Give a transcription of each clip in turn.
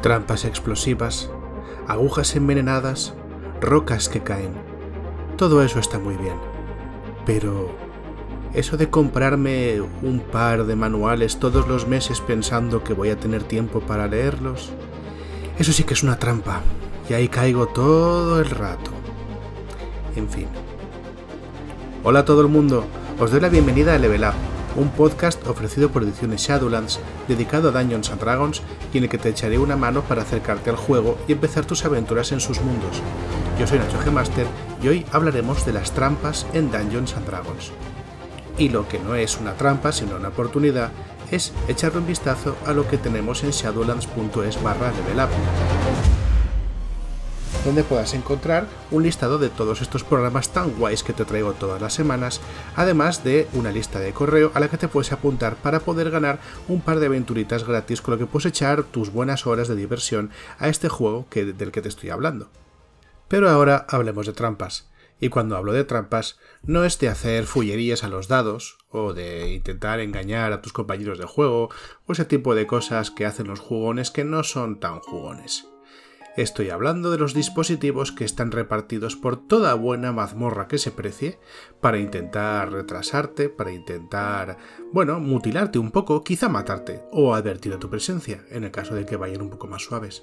trampas explosivas, agujas envenenadas, rocas que caen. Todo eso está muy bien. Pero eso de comprarme un par de manuales todos los meses pensando que voy a tener tiempo para leerlos, eso sí que es una trampa. Y ahí caigo todo el rato. En fin. Hola a todo el mundo, os doy la bienvenida a Level Up, un podcast ofrecido por Ediciones Shadowlands dedicado a Dungeons Dragons y en el que te echaré una mano para acercarte al juego y empezar tus aventuras en sus mundos. Yo soy Nacho G. Master y hoy hablaremos de las trampas en Dungeons Dragons. Y lo que no es una trampa sino una oportunidad es echarle un vistazo a lo que tenemos en shadowlands.es barra level donde puedas encontrar un listado de todos estos programas tan guays que te traigo todas las semanas, además de una lista de correo a la que te puedes apuntar para poder ganar un par de aventuritas gratis con lo que puedes echar tus buenas horas de diversión a este juego que, del que te estoy hablando. Pero ahora hablemos de trampas. Y cuando hablo de trampas, no es de hacer fullerías a los dados, o de intentar engañar a tus compañeros de juego, o ese tipo de cosas que hacen los jugones que no son tan jugones. Estoy hablando de los dispositivos que están repartidos por toda buena mazmorra que se precie para intentar retrasarte, para intentar, bueno, mutilarte un poco, quizá matarte o advertir de tu presencia, en el caso de que vayan un poco más suaves.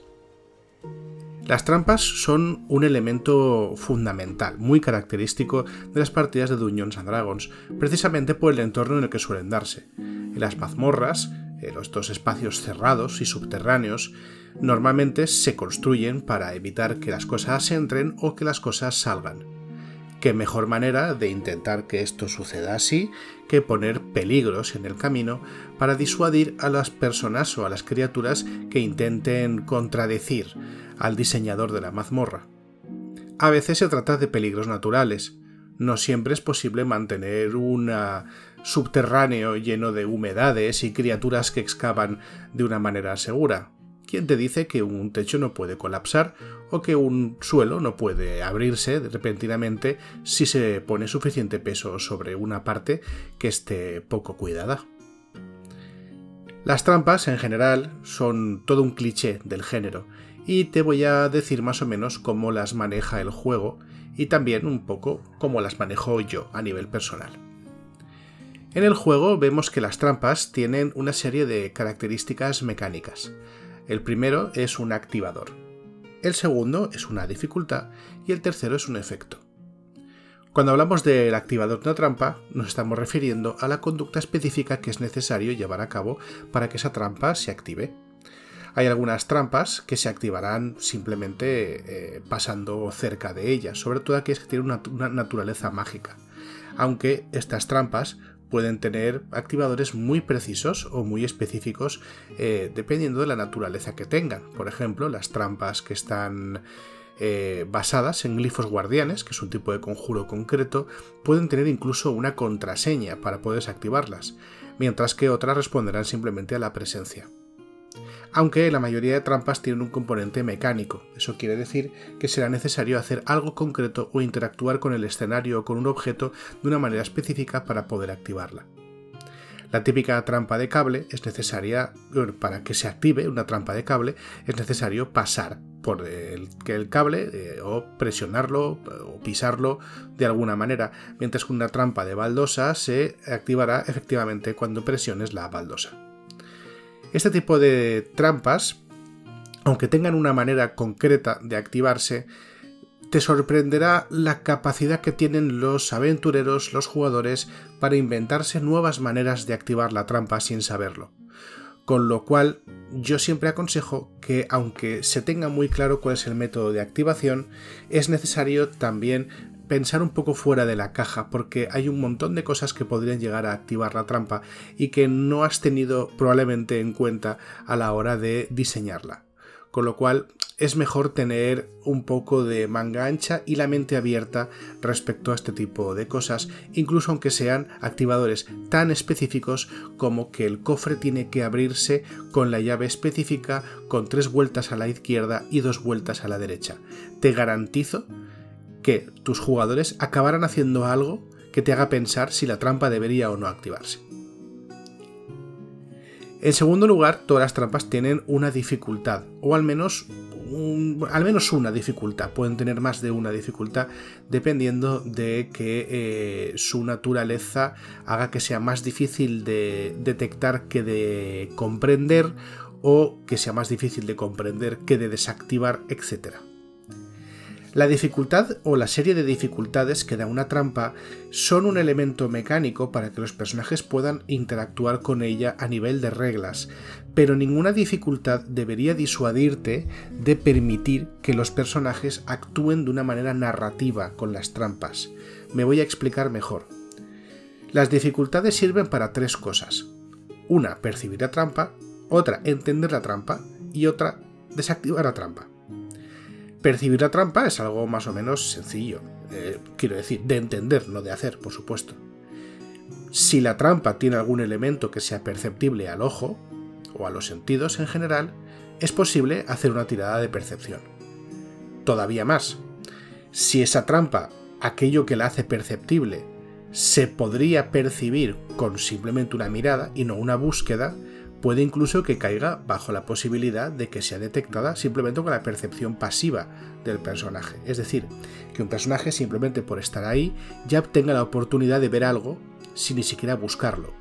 Las trampas son un elemento fundamental, muy característico de las partidas de Dungeons and Dragons, precisamente por el entorno en el que suelen darse. En las mazmorras, en estos espacios cerrados y subterráneos, normalmente se construyen para evitar que las cosas entren o que las cosas salgan. ¿Qué mejor manera de intentar que esto suceda así que poner peligros en el camino para disuadir a las personas o a las criaturas que intenten contradecir al diseñador de la mazmorra? A veces se trata de peligros naturales. No siempre es posible mantener un subterráneo lleno de humedades y criaturas que excavan de una manera segura. ¿Quién te dice que un techo no puede colapsar o que un suelo no puede abrirse repentinamente si se pone suficiente peso sobre una parte que esté poco cuidada? Las trampas, en general, son todo un cliché del género, y te voy a decir más o menos cómo las maneja el juego y también un poco cómo las manejo yo a nivel personal. En el juego vemos que las trampas tienen una serie de características mecánicas. El primero es un activador, el segundo es una dificultad y el tercero es un efecto. Cuando hablamos del activador de una trampa, nos estamos refiriendo a la conducta específica que es necesario llevar a cabo para que esa trampa se active. Hay algunas trampas que se activarán simplemente eh, pasando cerca de ellas, sobre todo aquellas que tienen una naturaleza mágica. Aunque estas trampas pueden tener activadores muy precisos o muy específicos eh, dependiendo de la naturaleza que tengan. Por ejemplo, las trampas que están eh, basadas en glifos guardianes, que es un tipo de conjuro concreto, pueden tener incluso una contraseña para poder desactivarlas, mientras que otras responderán simplemente a la presencia aunque la mayoría de trampas tienen un componente mecánico. Eso quiere decir que será necesario hacer algo concreto o interactuar con el escenario o con un objeto de una manera específica para poder activarla. La típica trampa de cable es necesaria, para que se active una trampa de cable, es necesario pasar por el, el cable eh, o presionarlo o pisarlo de alguna manera, mientras que una trampa de baldosa se activará efectivamente cuando presiones la baldosa. Este tipo de trampas, aunque tengan una manera concreta de activarse, te sorprenderá la capacidad que tienen los aventureros, los jugadores, para inventarse nuevas maneras de activar la trampa sin saberlo. Con lo cual, yo siempre aconsejo que, aunque se tenga muy claro cuál es el método de activación, es necesario también pensar un poco fuera de la caja porque hay un montón de cosas que podrían llegar a activar la trampa y que no has tenido probablemente en cuenta a la hora de diseñarla. Con lo cual es mejor tener un poco de manga ancha y la mente abierta respecto a este tipo de cosas, incluso aunque sean activadores tan específicos como que el cofre tiene que abrirse con la llave específica con tres vueltas a la izquierda y dos vueltas a la derecha. Te garantizo que tus jugadores acabarán haciendo algo que te haga pensar si la trampa debería o no activarse. En segundo lugar, todas las trampas tienen una dificultad, o al menos, al menos una dificultad. Pueden tener más de una dificultad dependiendo de que eh, su naturaleza haga que sea más difícil de detectar que de comprender o que sea más difícil de comprender que de desactivar, etc. La dificultad o la serie de dificultades que da una trampa son un elemento mecánico para que los personajes puedan interactuar con ella a nivel de reglas, pero ninguna dificultad debería disuadirte de permitir que los personajes actúen de una manera narrativa con las trampas. Me voy a explicar mejor. Las dificultades sirven para tres cosas. Una, percibir la trampa, otra, entender la trampa y otra, desactivar la trampa. Percibir la trampa es algo más o menos sencillo, quiero decir, de entender, no de hacer, por supuesto. Si la trampa tiene algún elemento que sea perceptible al ojo, o a los sentidos en general, es posible hacer una tirada de percepción. Todavía más, si esa trampa, aquello que la hace perceptible, se podría percibir con simplemente una mirada y no una búsqueda, Puede incluso que caiga bajo la posibilidad de que sea detectada simplemente con la percepción pasiva del personaje. Es decir, que un personaje simplemente por estar ahí ya tenga la oportunidad de ver algo sin ni siquiera buscarlo.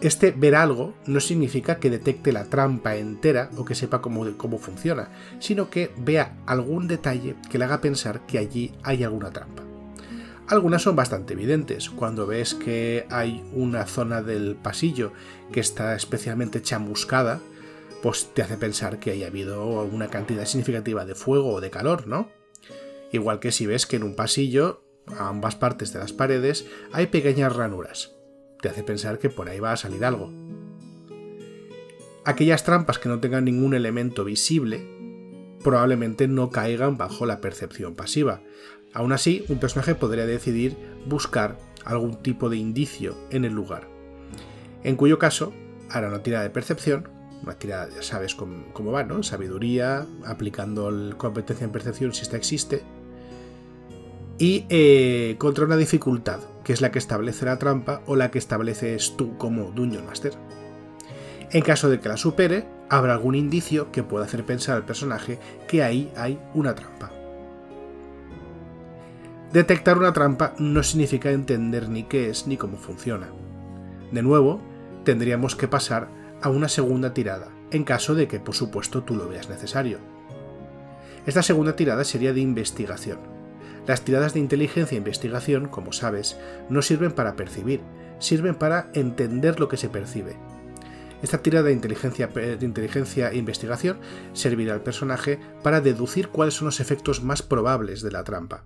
Este ver algo no significa que detecte la trampa entera o que sepa cómo, cómo funciona, sino que vea algún detalle que le haga pensar que allí hay alguna trampa. Algunas son bastante evidentes. Cuando ves que hay una zona del pasillo que está especialmente chamuscada, pues te hace pensar que haya habido una cantidad significativa de fuego o de calor, ¿no? Igual que si ves que en un pasillo, a ambas partes de las paredes, hay pequeñas ranuras. Te hace pensar que por ahí va a salir algo. Aquellas trampas que no tengan ningún elemento visible probablemente no caigan bajo la percepción pasiva, Aún así, un personaje podría decidir buscar algún tipo de indicio en el lugar, en cuyo caso hará una tirada de percepción, una tirada, ya sabes cómo, va, ¿no? Sabiduría, aplicando la competencia en percepción si esta existe, y eh, contra una dificultad, que es la que establece la trampa o la que estableces tú como Dungeon Master. En caso de que la supere, habrá algún indicio que pueda hacer pensar al personaje que ahí hay una trampa. Detectar una trampa no significa entender ni qué es ni cómo funciona. De nuevo, tendríamos que pasar a una segunda tirada, en caso de que por supuesto tú lo veas necesario. Esta segunda tirada sería de investigación. Las tiradas de inteligencia e investigación, como sabes, no sirven para percibir, sirven para entender lo que se percibe. Esta tirada de inteligencia, de inteligencia e investigación servirá al personaje para deducir cuáles son los efectos más probables de la trampa.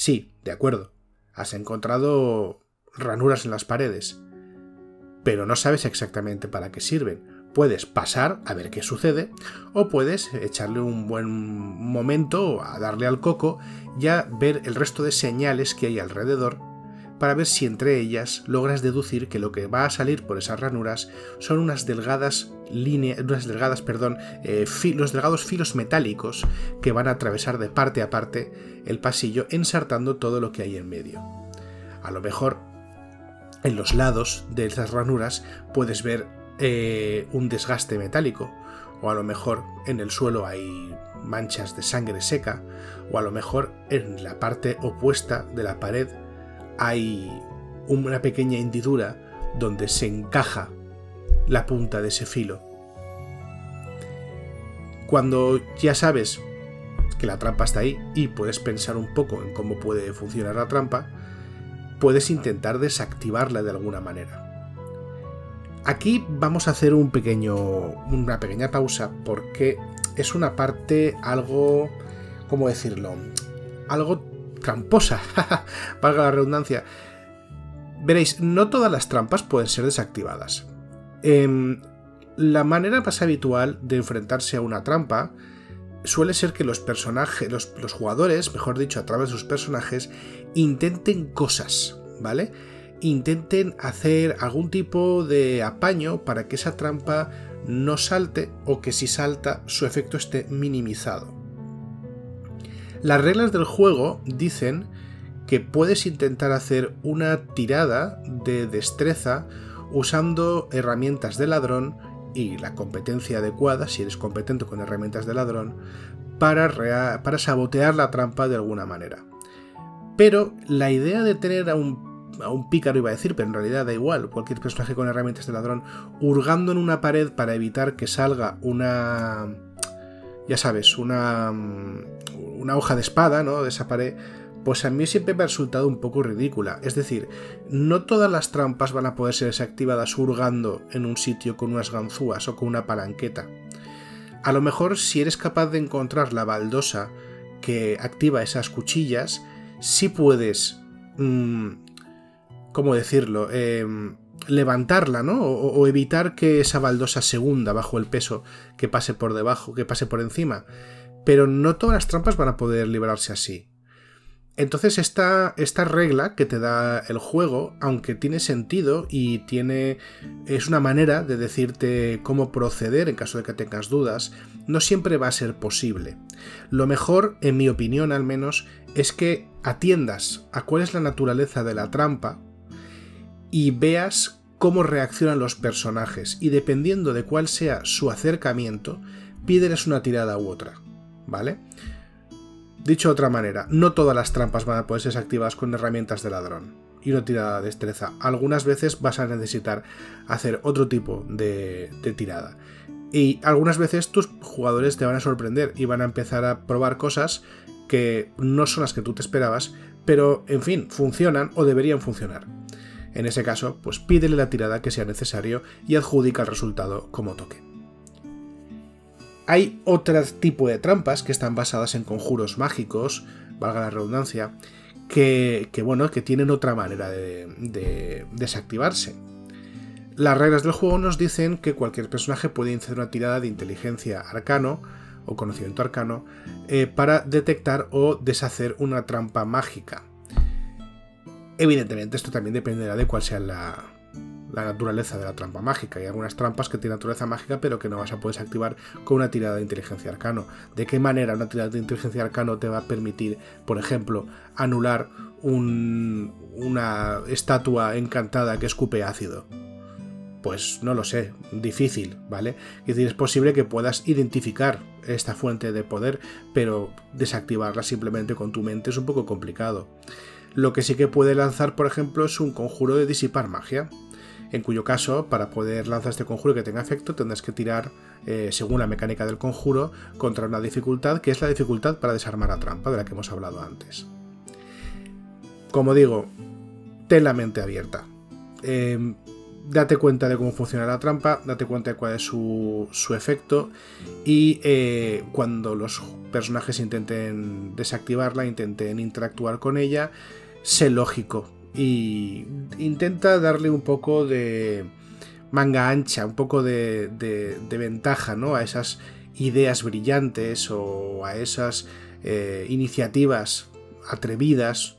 Sí, de acuerdo. Has encontrado ranuras en las paredes, pero no sabes exactamente para qué sirven. Puedes pasar a ver qué sucede, o puedes echarle un buen momento a darle al coco y a ver el resto de señales que hay alrededor para ver si entre ellas logras deducir que lo que va a salir por esas ranuras son unas delgadas líneas, unas delgadas, perdón, eh, los delgados filos metálicos que van a atravesar de parte a parte el pasillo ensartando todo lo que hay en medio. A lo mejor en los lados de esas ranuras puedes ver eh, un desgaste metálico, o a lo mejor en el suelo hay manchas de sangre seca, o a lo mejor en la parte opuesta de la pared hay una pequeña hendidura donde se encaja la punta de ese filo. Cuando ya sabes que la trampa está ahí y puedes pensar un poco en cómo puede funcionar la trampa, puedes intentar desactivarla de alguna manera. Aquí vamos a hacer un pequeño, una pequeña pausa porque es una parte algo, ¿cómo decirlo? Algo tramposa, valga la redundancia. Veréis, no todas las trampas pueden ser desactivadas. Em, la manera más habitual de enfrentarse a una trampa suele ser que los personajes, los, los, jugadores, mejor dicho, a través de sus personajes, intenten cosas, ¿vale? Intenten hacer algún tipo de apaño para que esa trampa no salte o que si salta su efecto esté minimizado. Las reglas del juego dicen que puedes intentar hacer una tirada de destreza usando herramientas de ladrón y la competencia adecuada, si eres competente con herramientas de ladrón, para, para sabotear la trampa de alguna manera. Pero la idea de tener a un, a un pícaro, iba a decir, pero en realidad da igual, cualquier personaje con herramientas de ladrón, hurgando en una pared para evitar que salga una... Ya sabes, una, una hoja de espada, ¿no? De esa pared, pues a mí siempre me ha resultado un poco ridícula. Es decir, no todas las trampas van a poder ser desactivadas hurgando en un sitio con unas ganzúas o con una palanqueta. A lo mejor si eres capaz de encontrar la baldosa que activa esas cuchillas, sí puedes... Mmm, ¿Cómo decirlo? Em, levantarla, ¿no? O, evitar que esa baldosa se hunda bajo el peso que pase por debajo, que pase por encima. Pero no todas las trampas van a poder librarse así. Entonces esta, esta regla que te da el juego, aunque tiene sentido y tiene es una manera de decirte cómo proceder en caso de que tengas dudas, no siempre va a ser posible. Lo mejor, en mi opinión al menos, es que atiendas a cuál es la naturaleza de la trampa y veas cómo reaccionan los personajes y dependiendo de cuál sea su acercamiento, pídeles una tirada u otra, ¿vale? Dicho de otra manera, no todas las trampas van a poder ser activadas con herramientas de ladrón y una tirada de destreza. Algunas veces vas a necesitar hacer otro tipo de, de tirada. Y algunas veces tus jugadores te van a sorprender y van a empezar a probar cosas que no son las que tú te esperabas, pero en fin, funcionan o deberían funcionar. En ese caso, pues pídele la tirada que sea necesario y adjudica el resultado como toque. Hay otro tipo de trampas que están basadas en conjuros mágicos, valga la redundancia, que, bueno, que tienen otra manera de, desactivarse. Las reglas del juego nos dicen que cualquier personaje puede iniciar una tirada de inteligencia arcano o conocimiento arcano eh, para detectar o deshacer una trampa mágica. Evidentemente esto también dependerá de cuál sea la, naturaleza de la trampa mágica. Hay algunas trampas que tienen naturaleza mágica, pero que no vas a poder activar con una tirada de inteligencia arcano. ¿De qué manera una tirada de inteligencia arcano te va a permitir, por ejemplo, anular una estatua encantada que escupe ácido? Pues no lo sé, difícil, ¿vale? Es decir, es posible que puedas identificar esta fuente de poder, pero desactivarla simplemente con tu mente es un poco complicado. Lo que sí que puede lanzar, por ejemplo, es un conjuro de disipar magia en cuyo caso, para poder lanzar este conjuro que tenga efecto, tendrás que tirar, eh, según la mecánica del conjuro, contra una dificultad que es la dificultad para desarmar la trampa, de la que hemos hablado antes. Como digo, ten la mente abierta. Em, date cuenta de cómo funciona la trampa, date cuenta de cuál es su, efecto y eh, cuando los personajes intenten desactivarla, intenten interactuar con ella, sé lógico, y intenta darle un poco de manga ancha, un poco de, ventaja ¿no? a esas ideas brillantes o a esas eh, iniciativas atrevidas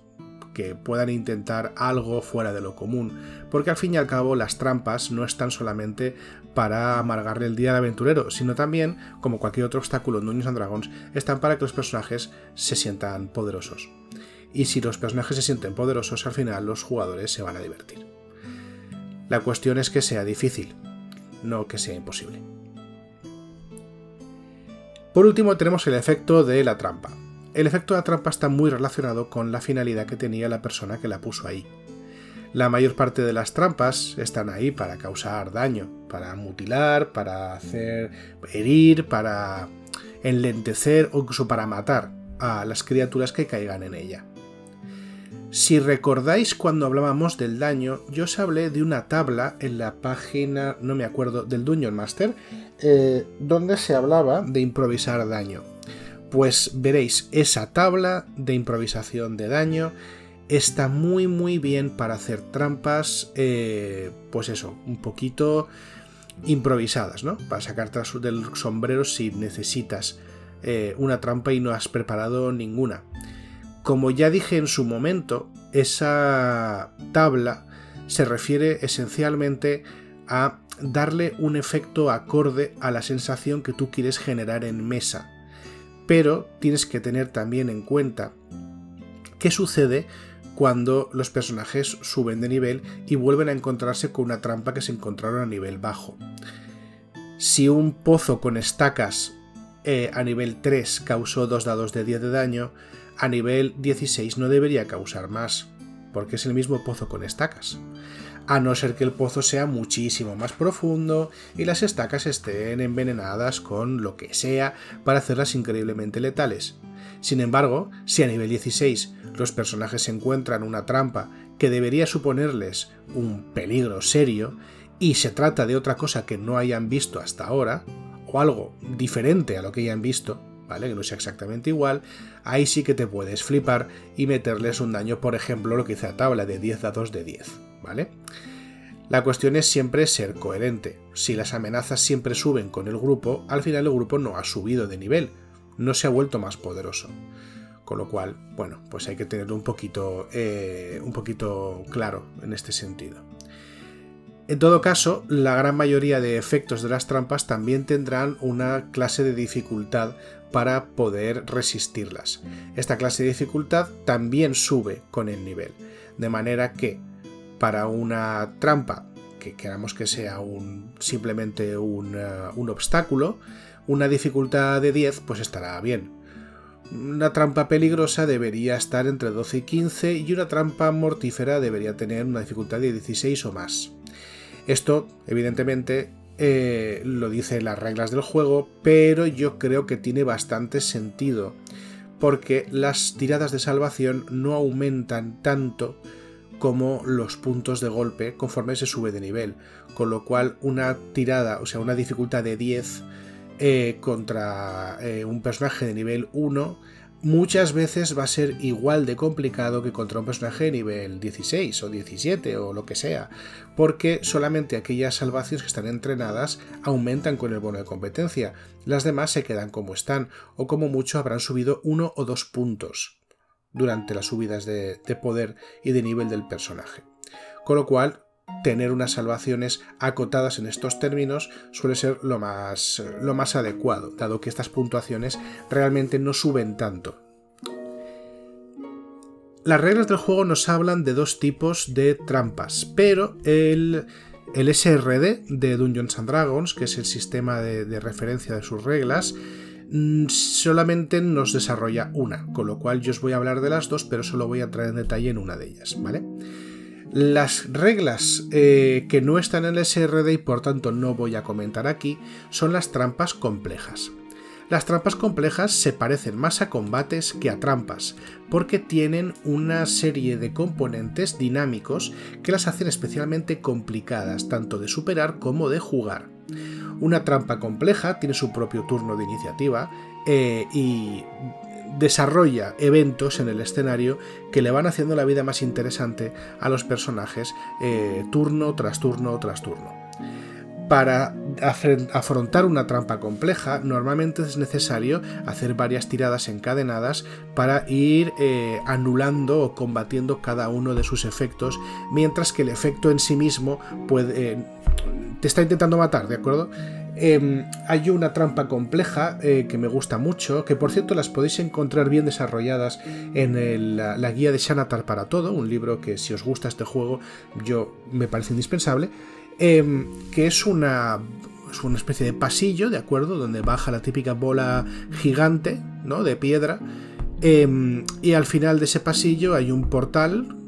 que puedan intentar algo fuera de lo común, porque al fin y al cabo las trampas no están solamente para amargarle el día al aventurero, sino también, como cualquier otro obstáculo en Dungeons and Dragons, están para que los personajes se sientan poderosos y si los personajes se sienten poderosos al final los jugadores se van a divertir. La cuestión es que sea difícil, no que sea imposible. Por último tenemos el efecto de la trampa. El efecto de la trampa está muy relacionado con la finalidad que tenía la persona que la puso ahí. La mayor parte de las trampas están ahí para causar daño, para mutilar, para hacer herir, para enlentecer o incluso para matar a las criaturas que caigan en ella. Si recordáis cuando hablábamos del daño, yo os hablé de una tabla en la página, no me acuerdo, del Dungeon Master, eh, donde se hablaba de improvisar daño. Pues veréis, esa tabla de improvisación de daño está muy muy bien para hacer trampas, eh, pues eso, un poquito improvisadas, ¿no? Para sacar del sombrero si necesitas eh, una trampa y no has preparado ninguna. Como ya dije en su momento, esa tabla se refiere esencialmente a darle un efecto acorde a la sensación que tú quieres generar en mesa. Pero tienes que tener también en cuenta qué sucede cuando los personajes suben de nivel y vuelven a encontrarse con una trampa que se encontraron a nivel bajo. Si un pozo con estacas eh, a nivel 3 causó 2 dados de 10 de daño, a nivel 16 no debería causar más, porque es el mismo pozo con estacas. A no ser que el pozo sea muchísimo más profundo y las estacas estén envenenadas con lo que sea para hacerlas increíblemente letales. Sin embargo, si a nivel 16 los personajes encuentran una trampa que debería suponerles un peligro serio, y se trata de otra cosa que no hayan visto hasta ahora, o algo diferente a lo que ya han visto, Que no sea exactamente igual, ahí sí que te puedes flipar y meterles un daño, por ejemplo, lo que hice a tabla de 10 dados de 10, ¿vale? La cuestión es siempre ser coherente. Si las amenazas siempre suben con el grupo, al final el grupo no ha subido de nivel, no se ha vuelto más poderoso. Con lo cual, bueno, pues hay que tenerlo un poquito, eh, un poquito claro en este sentido. En todo caso, la gran mayoría de efectos de las trampas también tendrán una clase de dificultad para poder resistirlas. Esta clase de dificultad también sube con el nivel, de manera que para una trampa que queramos que sea simplemente un, uh, un obstáculo, una dificultad de 10 pues estará bien. Una trampa peligrosa debería estar entre 12 y 15 y una trampa mortífera debería tener una dificultad de 16 o más. Esto, evidentemente, eh, lo dicen las reglas del juego, pero yo creo que tiene bastante sentido, porque las tiradas de salvación no aumentan tanto como los puntos de golpe conforme se sube de nivel, con lo cual una tirada, o sea, una dificultad de 10 eh, contra eh, un personaje de nivel 1 muchas veces va a ser igual de complicado que contra un personaje nivel 16 o 17 o lo que sea, porque solamente aquellas salvaciones que están entrenadas aumentan con el bono de competencia, las demás se quedan como están, o como mucho habrán subido uno o dos puntos durante las subidas de, de poder y de nivel del personaje. Con lo cual, tener unas salvaciones acotadas en estos términos suele ser lo más, lo más adecuado, dado que estas puntuaciones realmente no suben tanto. Las reglas del juego nos hablan de dos tipos de trampas, pero el, el SRD de Dungeons and Dragons, que es el sistema de, de referencia de sus reglas, mm, solamente nos desarrolla una, con lo cual yo os voy a hablar de las dos, pero solo voy a traer en detalle en una de ellas, ¿vale? Las reglas eh, que no están en el SRD y por tanto no voy a comentar aquí son las trampas complejas. Las trampas complejas se parecen más a combates que a trampas, porque tienen una serie de componentes dinámicos que las hacen especialmente complicadas, tanto de superar como de jugar. Una trampa compleja tiene su propio turno de iniciativa eh, y desarrolla eventos en el escenario que le van haciendo la vida más interesante a los personajes eh, turno tras turno tras turno. Para afrontar una trampa compleja, normalmente es necesario hacer varias tiradas encadenadas para ir eh, anulando o combatiendo cada uno de sus efectos, mientras que el efecto en sí mismo puede, eh, te está intentando matar, ¿de acuerdo? Em, hay una trampa compleja eh, que me gusta mucho, que por cierto las podéis encontrar bien desarrolladas en la, guía de Shanatar para todo, un libro que si os gusta este juego yo me parece indispensable, em, que es una, es una especie de pasillo, ¿de acuerdo? Donde baja la típica bola gigante, ¿no? De piedra. Em, y al final de ese pasillo hay un portal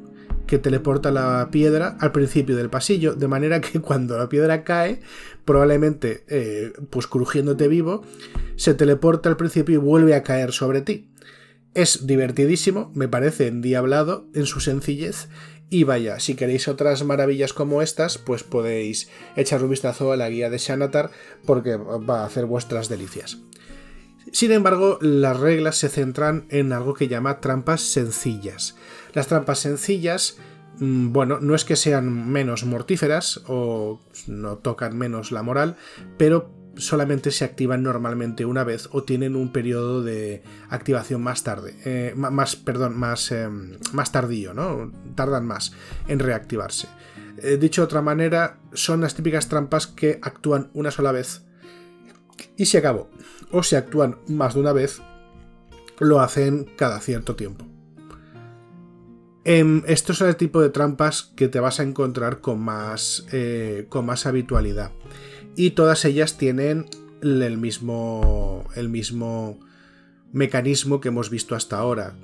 que teleporta la piedra al principio del pasillo, de manera que cuando la piedra cae, probablemente, eh, pues crujiéndote vivo, se teleporta al principio y vuelve a caer sobre ti. Es divertidísimo, me parece endiablado en su sencillez. Y vaya, si queréis otras maravillas como estas, pues podéis echar un vistazo a la guía de Shanatar porque va a hacer vuestras delicias. Sin embargo, las reglas se centran en algo que llama trampas sencillas. Las trampas sencillas, mm, bueno, no es que sean menos mortíferas o no tocan menos la moral, pero solamente se activan normalmente una vez o tienen un periodo de activación más tarde, eh, más, perdón, más, em, más tardío, ¿no? Tardan más en reactivarse. Eh, dicho de otra manera, son las típicas trampas que actúan una sola vez y se acabó. O se actúan más de una vez, lo hacen cada cierto tiempo. Em, estos son el tipo de trampas que te vas a encontrar con más, eh, con más habitualidad. Y todas ellas tienen el mismo, el mismo mecanismo que hemos visto hasta ahora.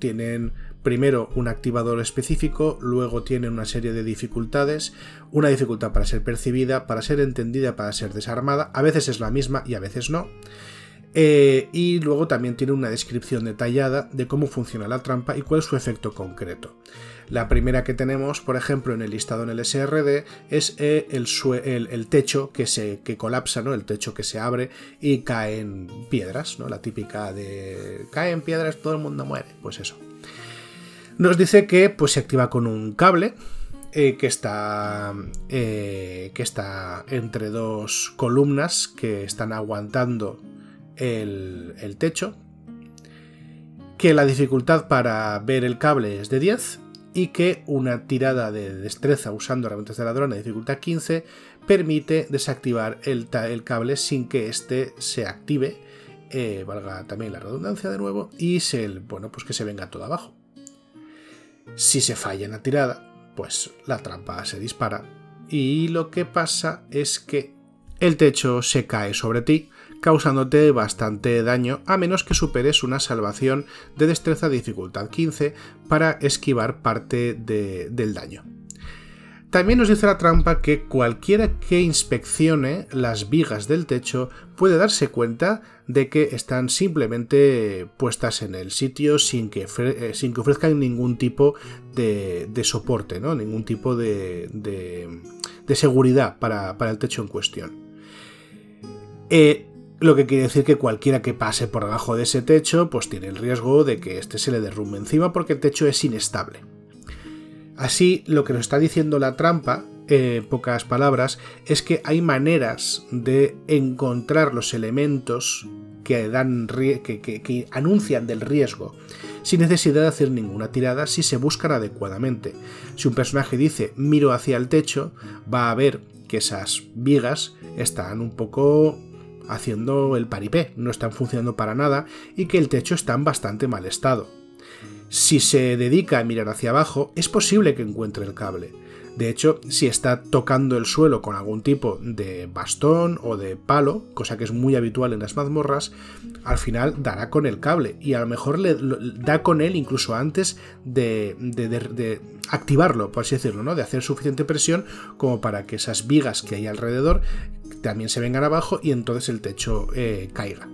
Tienen primero un activador específico, luego tienen una serie de dificultades, una dificultad para ser percibida, para ser entendida, para ser desarmada, a veces es la misma y a veces no. Eh, y luego también tiene una descripción detallada de cómo funciona la trampa y cuál es su efecto concreto. La primera que tenemos, por ejemplo, en el listado en el SRD es eh, el, techo que se que colapsa, ¿no? El techo que se abre y caen piedras, ¿no? La típica de caen piedras, todo el mundo muere. Pues eso. Nos dice que pues, se activa con un cable eh, que, está, que está entre dos columnas que están aguantando el, techo, que la dificultad para ver el cable es de 10 y que una tirada de destreza usando herramientas de ladrón de dificultad 15 permite desactivar el, cable sin que éste se active, eh, valga también la redundancia de nuevo, y se, bueno, pues que se venga todo abajo. Si se falla en la tirada, pues la trampa se dispara y lo que pasa es que el techo se cae sobre ti causándote bastante daño a menos que superes una salvación de destreza dificultad 15 para esquivar parte del daño. También nos dice la trampa que cualquiera que inspeccione las vigas del techo puede darse cuenta de que están simplemente puestas en el sitio sin que, eh, sin que ofrezcan ningún tipo de, soporte, ¿no? ningún tipo de, seguridad para, el techo en cuestión. Eh, lo que quiere decir que cualquiera que pase por debajo de ese techo, pues tiene el riesgo de que éste se le derrumbe encima porque el techo es inestable. Así, lo que nos está diciendo la trampa, en pocas palabras, es que hay maneras de encontrar los elementos que, dan, que, anuncian del riesgo, sin necesidad de hacer ninguna tirada si se buscan adecuadamente. Si un personaje dice miro hacia el techo, va a ver que esas vigas están un poco haciendo el paripé, no están funcionando para nada y que el techo está en bastante mal estado. Si se dedica a mirar hacia abajo, es posible que encuentre el cable, de hecho, si está tocando el suelo con algún tipo de bastón o de palo, cosa que es muy habitual en las mazmorras, al final dará con el cable y a lo mejor le, da con él incluso antes de, activarlo, por así decirlo, ¿no? de hacer suficiente presión como para que esas vigas que hay alrededor también se vengan abajo y entonces el techo eh, caiga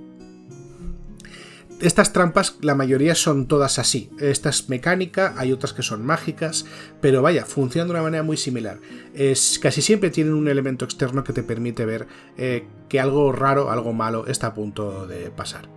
estas trampas, la mayoría son todas así. Esta es mecánica, hay otras que son mágicas, pero vaya, funcionan de una manera muy similar. Es, casi siempre tienen un elemento externo que te permite ver eh, que algo raro, algo malo está a punto de pasar.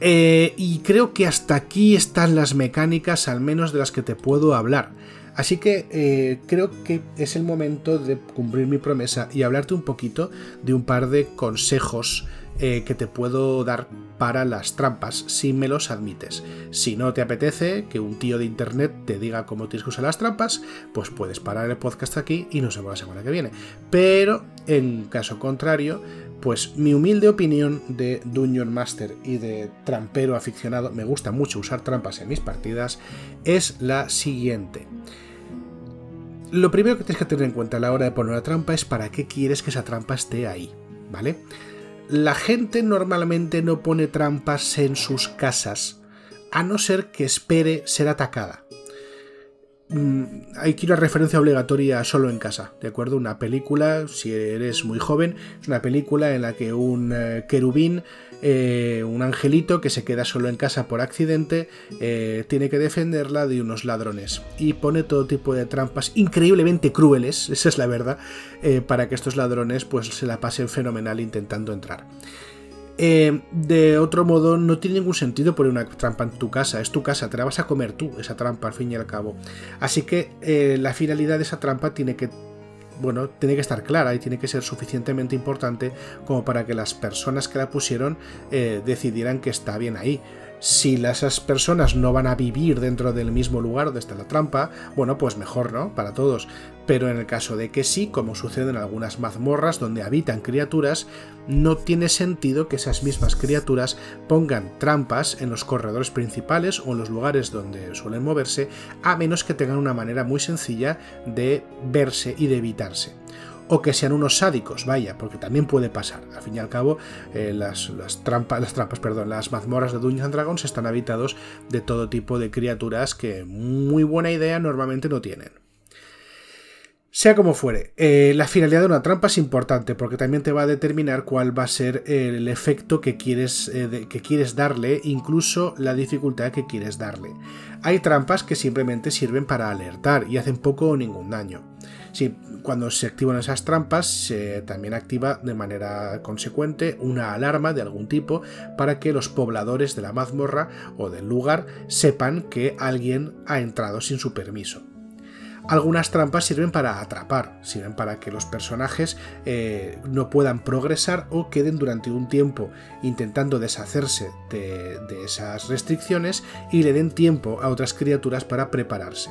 Eh, y creo que hasta aquí están las mecánicas, al menos de las que te puedo hablar. Así que eh, creo que es el momento de cumplir mi promesa y hablarte un poquito de un par de consejos eh, que te puedo dar para las trampas si me los admites. Si no te apetece que un tío de internet te diga cómo tienes que usar las trampas, pues puedes parar el podcast aquí y nos vemos la semana que viene. Pero en caso contrario, pues mi humilde opinión de Dungeon Master y de trampero aficionado, me gusta mucho usar trampas en mis partidas, es la siguiente. Lo primero que tienes que tener en cuenta a la hora de poner una trampa es para qué quieres que esa trampa esté ahí, ¿vale? La gente normalmente no pone trampas en sus casas, a no ser que espere ser atacada. Mm, hay que ir a referencia obligatoria solo en casa, ¿de acuerdo? Una película, si eres muy joven, es una película en la que un eh, querubín eh, un angelito que se queda solo en casa por accidente, eh, tiene que defenderla de unos ladrones y pone todo tipo de trampas increíblemente crueles, esa es la verdad, para que estos ladrones pues se la pasen fenomenal intentando entrar. De otro modo, no tiene ningún sentido poner una trampa en tu casa, es tu casa, te la vas a comer tú, esa trampa al fin y al cabo. Así que la finalidad de esa trampa tiene que bueno, tiene que estar clara y tiene que ser suficientemente importante como para que las personas que la pusieron eh, decidieran que está bien ahí. Si esas personas no van a vivir dentro del mismo lugar donde está la trampa, bueno, pues mejor, ¿no? Para todos. Pero en el caso de que sí, como sucede en algunas mazmorras donde habitan criaturas, no tiene sentido que esas mismas criaturas pongan trampas en los corredores principales o en los lugares donde suelen moverse, a menos que tengan una manera muy sencilla de verse y de evitarse o que sean unos sádicos, vaya, porque también puede pasar. Al fin y al cabo, eh, las, trampas, las trampas, perdón, las mazmorras de Dungeons and Dragons están habitados de todo tipo de criaturas que muy buena idea normalmente no tienen. Sea como fuere, eh, la finalidad de una trampa es importante porque también te va a determinar cuál va a ser el efecto que quieres, eh, que quieres darle, incluso la dificultad que quieres darle. Hay trampas que simplemente sirven para alertar y hacen poco o ningún daño. Si cuando se activan esas trampas, se también activa de manera consecuente una alarma de algún tipo para que los pobladores de la mazmorra o del lugar sepan que alguien ha entrado sin su permiso. Algunas trampas sirven para atrapar, sirven para que los personajes eh, no puedan progresar o queden durante un tiempo intentando deshacerse de esas restricciones y le den tiempo a otras criaturas para prepararse.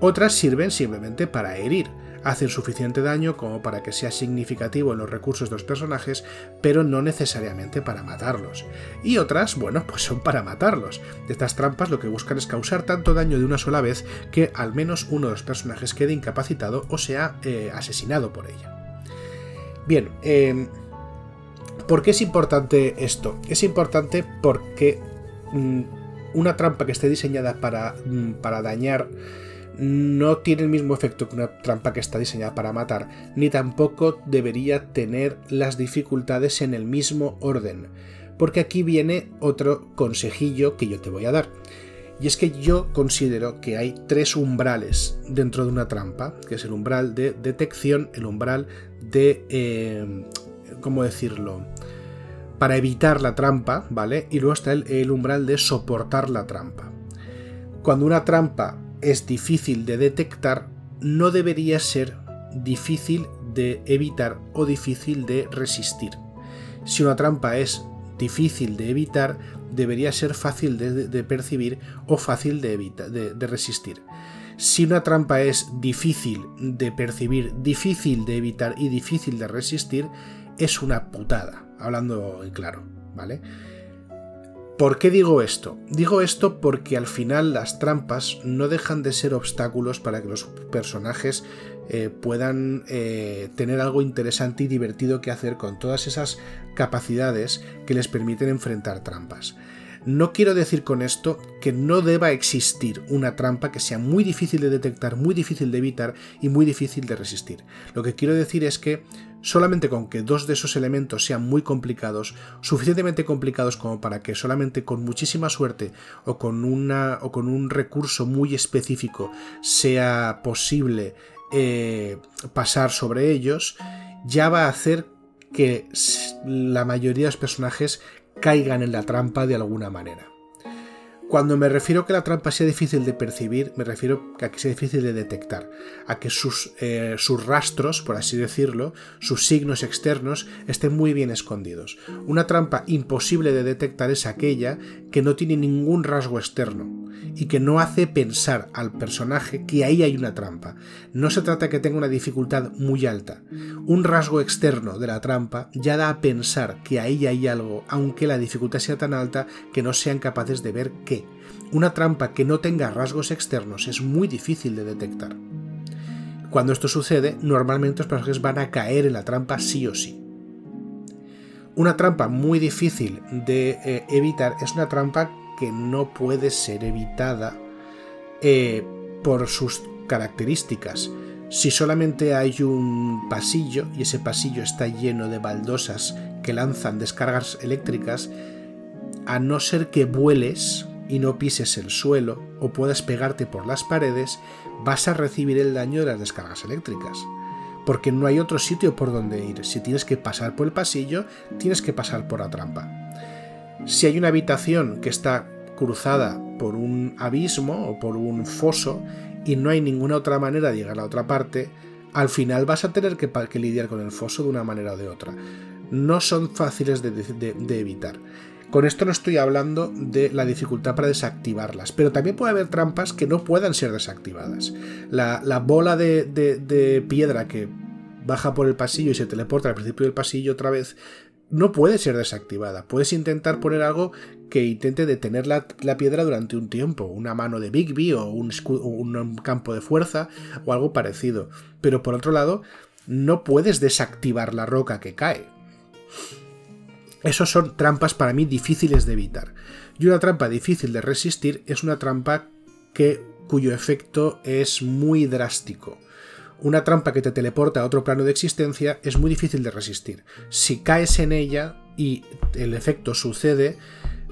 Otras sirven simplemente para herir, hacen suficiente daño como para que sea significativo en los recursos de los personajes, pero no necesariamente para matarlos. Y otras, bueno, pues son para matarlos. Estas trampas lo que buscan es causar tanto daño de una sola vez que al menos uno de los personajes quede incapacitado o sea eh, asesinado por ella. Bien, em, ¿por qué es importante esto? Es importante porque mm, una trampa que esté diseñada para, mm, para dañar no tiene el mismo efecto que una trampa que está diseñada para matar, ni tampoco debería tener las dificultades en el mismo orden. Porque aquí viene otro consejillo que yo te voy a dar. Y es que yo considero que hay tres umbrales dentro de una trampa, que es el umbral de detección, el umbral de... Eh, ¿Cómo decirlo? Para evitar la trampa, ¿vale? Y luego está el, el umbral de soportar la trampa. Cuando una trampa es difícil de detectar, no debería ser difícil de evitar o difícil de resistir. Si una trampa es difícil de evitar, debería ser fácil de, percibir o fácil de, de resistir. Si una trampa es difícil de percibir, difícil de evitar y difícil de resistir, es una putada, hablando en claro, ¿vale? ¿Por qué digo esto? Digo esto porque al final las trampas no dejan de ser obstáculos para que los personajes eh, puedan eh, tener algo interesante y divertido que hacer con todas esas capacidades que les permiten enfrentar trampas. No quiero decir con esto que no deba existir una trampa que sea muy difícil de detectar, muy difícil de evitar y muy difícil de resistir. Lo que quiero decir es que solamente con que dos de esos elementos sean muy complicados, suficientemente complicados como para que solamente con muchísima suerte o con, una, o con un recurso muy específico sea posible eh, pasar sobre ellos, ya va a hacer que la mayoría de los personajes caigan en la trampa de alguna manera. Cuando me refiero a que la trampa sea difícil de percibir, me refiero a que sea difícil de detectar, a que sus, eh, sus, rastros, por así decirlo, sus signos externos estén muy bien escondidos. Una trampa imposible de detectar es aquella que no tiene ningún rasgo externo, y que no hace pensar al personaje que ahí hay una trampa. No se trata que tenga una dificultad muy alta. Un rasgo externo de la trampa ya da a pensar que ahí hay algo, aunque la dificultad sea tan alta que no sean capaces de ver qué. Una trampa que no tenga rasgos externos es muy difícil de detectar. Cuando esto sucede, normalmente los personajes van a caer en la trampa sí o sí. Una trampa muy difícil de eh, evitar es una trampa que no puede ser evitada eh, por sus características. Si solamente hay un pasillo y ese pasillo está lleno de baldosas que lanzan descargas eléctricas, a no ser que vueles y no pises el suelo o puedas pegarte por las paredes, vas a recibir el daño de las descargas eléctricas. Porque no hay otro sitio por donde ir. Si tienes que pasar por el pasillo, tienes que pasar por la trampa. Si hay una habitación que está cruzada por un abismo o por un foso y no hay ninguna otra manera de llegar a otra parte, al final vas a tener que, lidiar con el foso de una manera o de otra. No son fáciles de, evitar. Con esto no estoy hablando de la dificultad para desactivarlas, pero también puede haber trampas que no puedan ser desactivadas. La, bola de, piedra que baja por el pasillo y se teleporta al principio del pasillo otra vez, no puede ser desactivada. Puedes intentar poner algo que intente detener la, piedra durante un tiempo, una mano de Bigby o un, un campo de fuerza o algo parecido. Pero por otro lado, no puedes desactivar la roca que cae. Esos son trampas para mí difíciles de evitar. Y una trampa difícil de resistir es una trampa que, cuyo efecto es muy drástico. Una trampa que te teleporta a otro plano de existencia es muy difícil de resistir. Si caes en ella y el efecto sucede,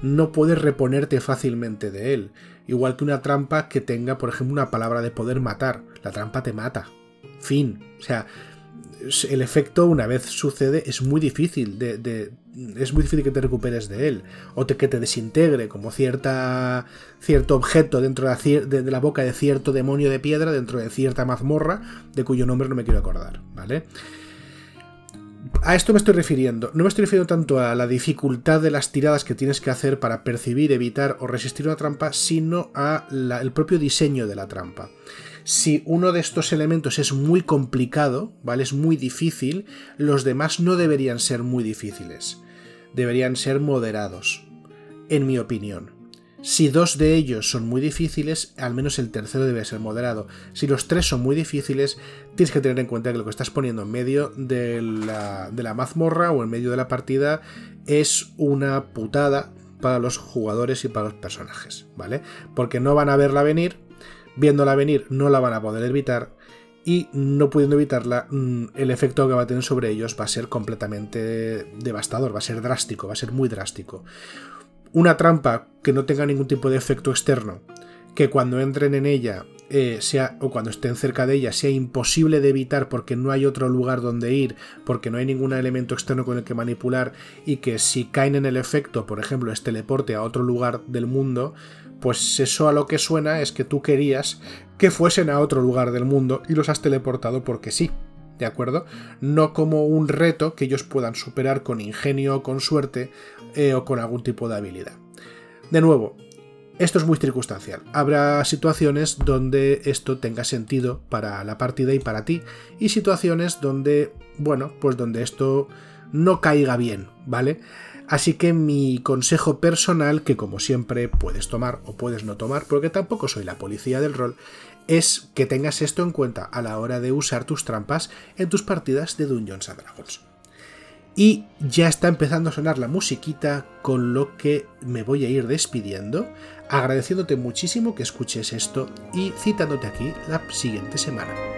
no puedes reponerte fácilmente de él. Igual que una trampa que tenga, por ejemplo, una palabra de poder matar. La trampa te mata. Fin. O sea, el efecto una vez sucede es muy difícil de, es muy difícil que te recuperes de él o que te desintegre como cierta cierto objeto dentro de la, boca de cierto demonio de piedra dentro de cierta mazmorra de cuyo nombre no me quiero acordar vale a esto me estoy refiriendo. No me estoy refiriendo tanto a la dificultad de las tiradas que tienes que hacer para percibir, evitar o resistir una trampa, sino a el propio diseño de la trampa si uno de estos elementos es muy complicado, ¿vale? Es muy difícil, los demás no deberían ser muy difíciles. Deberían ser moderados, en mi opinión. Si dos de ellos son muy difíciles, al menos el tercero debe ser moderado. Si los tres son muy difíciles, tienes que tener en cuenta que lo que estás poniendo en medio de la, mazmorra o en medio de la partida es una putada para los jugadores y para los personajes, ¿vale? Porque no van a verla venir viéndola venir no la van a poder evitar y no pudiendo evitarla, mm, el efecto que va a tener sobre ellos va a ser completamente devastador, va a ser drástico, va a ser muy drástico. Una trampa que no tenga ningún tipo de efecto externo, que cuando entren en ella eh, sea, o cuando estén cerca de ella sea imposible de evitar porque no hay otro lugar donde ir, porque no hay ningún elemento externo con el que manipular y que si caen en el efecto, por ejemplo, es teleporte a otro lugar del mundo, pues eso a lo que suena es que tú querías que fuesen a otro lugar del mundo y los has teleportado porque sí. ¿De acuerdo? No como un reto que ellos puedan superar con ingenio con suerte eh, o con algún tipo de habilidad. De nuevo, esto es muy circunstancial. Habrá situaciones donde esto tenga sentido para la partida y para ti, y situaciones donde, bueno, pues donde esto no caiga bien, ¿vale? Así que mi consejo personal, que como siempre puedes tomar o puedes no tomar, porque tampoco soy la policía del rol, es que tengas esto en cuenta a la hora de usar tus trampas en tus partidas de Dungeons and Dragons. Y ya está empezando a sonar la musiquita, con lo que me voy a ir despidiendo, agradeciéndote muchísimo que escuches esto y citándote aquí la siguiente semana.